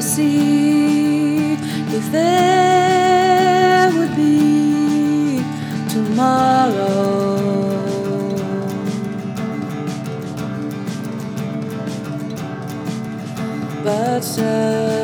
to see if there would be tomorrow. But. Uh,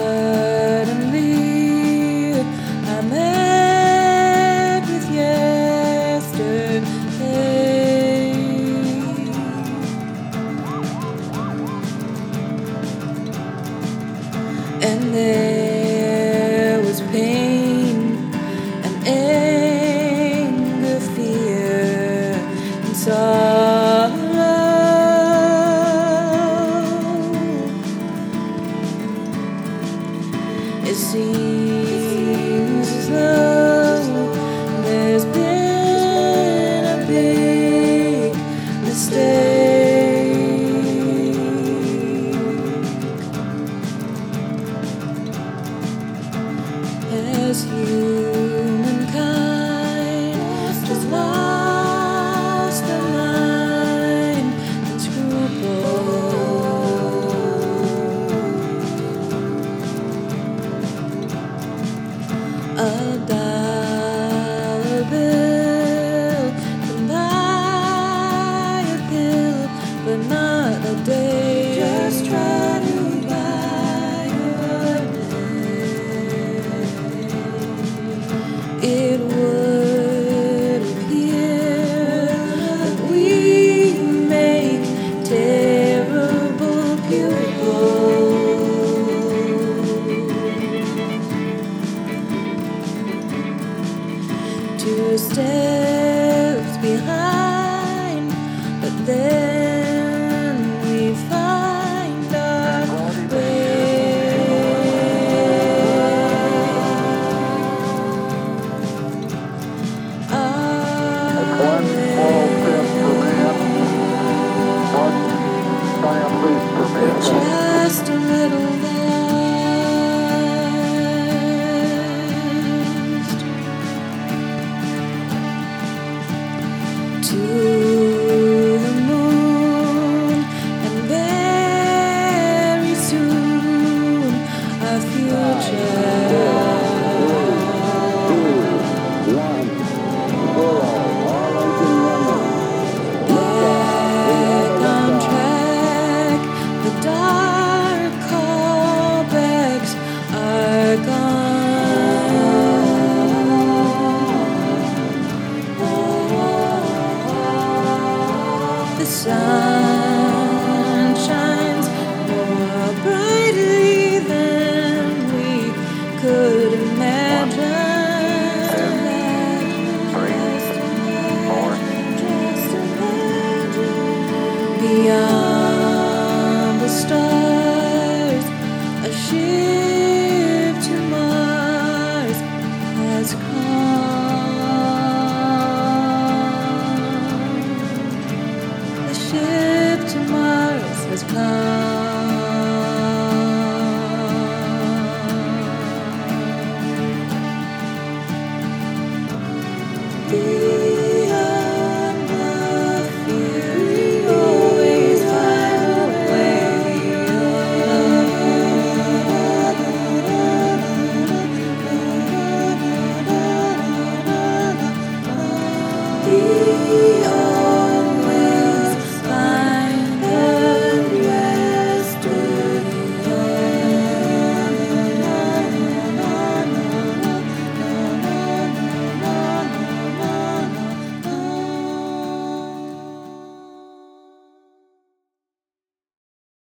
stay. the sun shines more brightly than we could imagine. One, two, three, four. Beyond ship tomorrow has come.